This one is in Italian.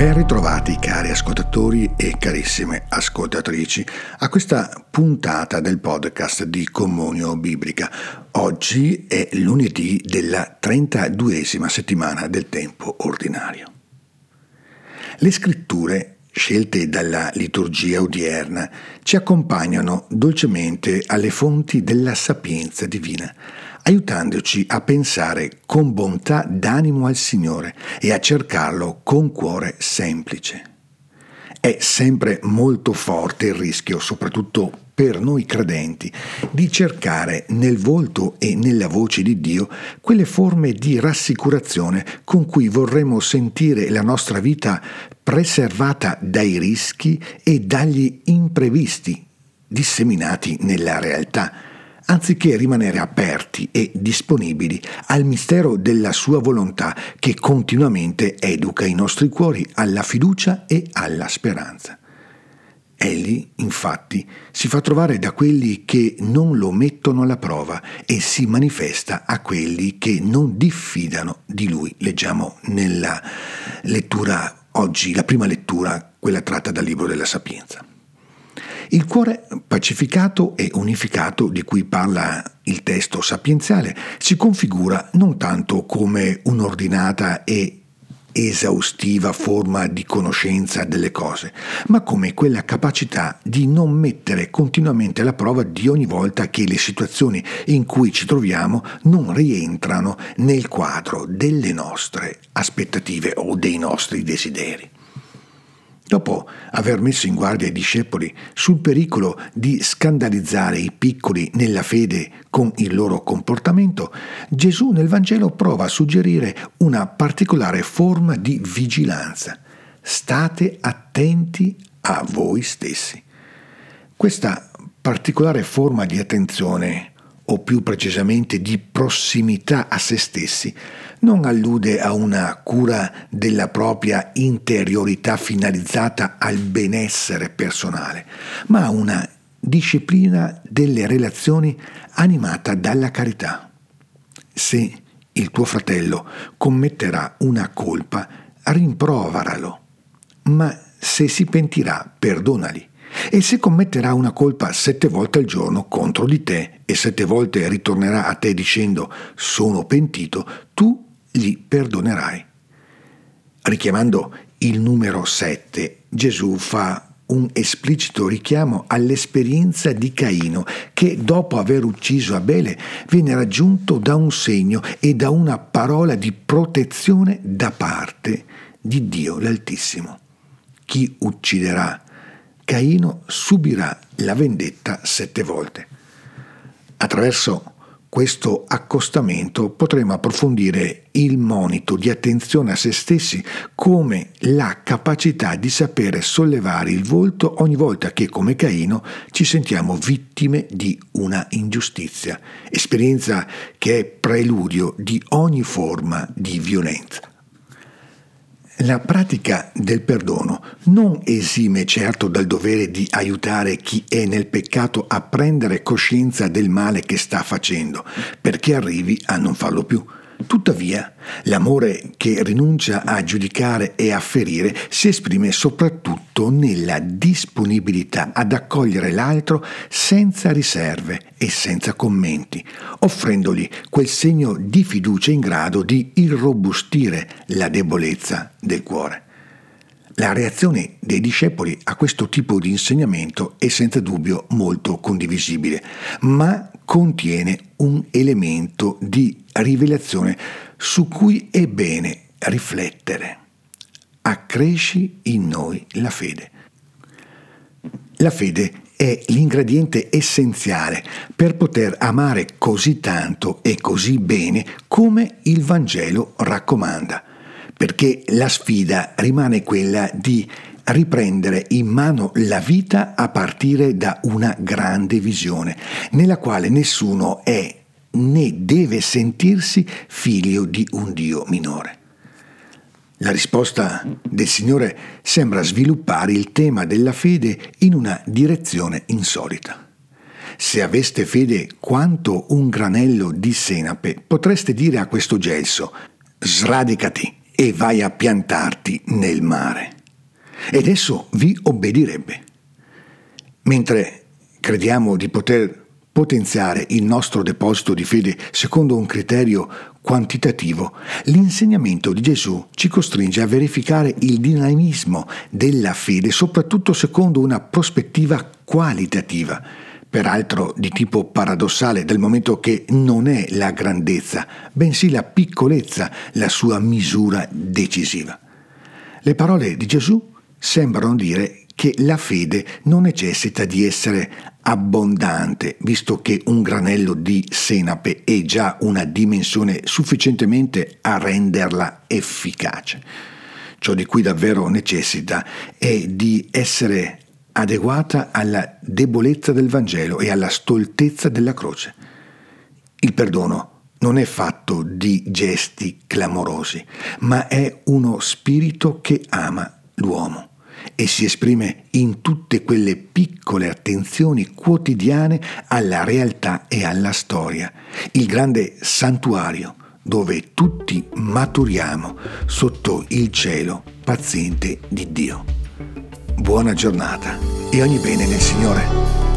Ben ritrovati cari ascoltatori e carissime ascoltatrici a questa puntata del podcast di Comunio Biblica. Oggi è lunedì della 32esima settimana del tempo ordinario. Le scritture scelte dalla liturgia odierna ci accompagnano dolcemente alle fonti della sapienza divina aiutandoci a pensare con bontà d'animo al Signore e a cercarlo con cuore semplice. È sempre molto forte il rischio, soprattutto per noi credenti, di cercare nel volto e nella voce di Dio quelle forme di rassicurazione con cui vorremmo sentire la nostra vita preservata dai rischi e dagli imprevisti disseminati nella realtà anziché rimanere aperti e disponibili al mistero della sua volontà che continuamente educa i nostri cuori alla fiducia e alla speranza. Egli, infatti, si fa trovare da quelli che non lo mettono alla prova e si manifesta a quelli che non diffidano di lui. Leggiamo nella lettura oggi, la prima lettura, quella tratta dal libro della Sapienza. Il cuore pacificato e unificato di cui parla il testo sapienziale si configura non tanto come un'ordinata e esaustiva forma di conoscenza delle cose, ma come quella capacità di non mettere continuamente alla prova di ogni volta che le situazioni in cui ci troviamo non rientrano nel quadro delle nostre aspettative o dei nostri desideri. Dopo aver messo in guardia i discepoli sul pericolo di scandalizzare i piccoli nella fede con il loro comportamento, Gesù nel Vangelo prova a suggerire una particolare forma di vigilanza. State attenti a voi stessi. Questa particolare forma di attenzione, o più precisamente di prossimità a se stessi, non allude a una cura della propria interiorità finalizzata al benessere personale, ma a una disciplina delle relazioni animata dalla carità. Se il tuo fratello commetterà una colpa, rimprovaralo, ma se si pentirà, perdonali. E se commetterà una colpa sette volte al giorno contro di te e sette volte ritornerà a te dicendo sono pentito, tu gli perdonerai. Richiamando il numero 7, Gesù fa un esplicito richiamo all'esperienza di Caino che dopo aver ucciso Abele viene raggiunto da un segno e da una parola di protezione da parte di Dio l'Altissimo. Chi ucciderà Caino subirà la vendetta sette volte. Attraverso questo accostamento potremo approfondire il monito di attenzione a se stessi come la capacità di sapere sollevare il volto ogni volta che come Caino ci sentiamo vittime di una ingiustizia, esperienza che è preludio di ogni forma di violenza. La pratica del perdono non esime certo dal dovere di aiutare chi è nel peccato a prendere coscienza del male che sta facendo, perché arrivi a non farlo più. Tuttavia, l'amore che rinuncia a giudicare e a ferire si esprime soprattutto nella disponibilità ad accogliere l'altro senza riserve e senza commenti, offrendogli quel segno di fiducia in grado di irrobustire la debolezza del cuore. La reazione dei discepoli a questo tipo di insegnamento è senza dubbio molto condivisibile, ma contiene un elemento di rivelazione su cui è bene riflettere. Accresci in noi la fede. La fede è l'ingrediente essenziale per poter amare così tanto e così bene come il Vangelo raccomanda, perché la sfida rimane quella di riprendere in mano la vita a partire da una grande visione, nella quale nessuno è né deve sentirsi figlio di un Dio minore. La risposta del Signore sembra sviluppare il tema della fede in una direzione insolita. Se aveste fede quanto un granello di senape, potreste dire a questo gelso, sradicati e vai a piantarti nel mare. Ed esso vi obbedirebbe. Mentre crediamo di poter potenziare il nostro deposito di fede secondo un criterio quantitativo, l'insegnamento di Gesù ci costringe a verificare il dinamismo della fede, soprattutto secondo una prospettiva qualitativa, peraltro di tipo paradossale, dal momento che non è la grandezza, bensì la piccolezza la sua misura decisiva. Le parole di Gesù sembrano dire che la fede non necessita di essere abbondante, visto che un granello di senape è già una dimensione sufficientemente a renderla efficace. Ciò di cui davvero necessita è di essere adeguata alla debolezza del Vangelo e alla stoltezza della croce. Il perdono non è fatto di gesti clamorosi, ma è uno spirito che ama l'uomo e si esprime in tutte quelle piccole attenzioni quotidiane alla realtà e alla storia, il grande santuario dove tutti maturiamo sotto il cielo paziente di Dio. Buona giornata e ogni bene nel Signore.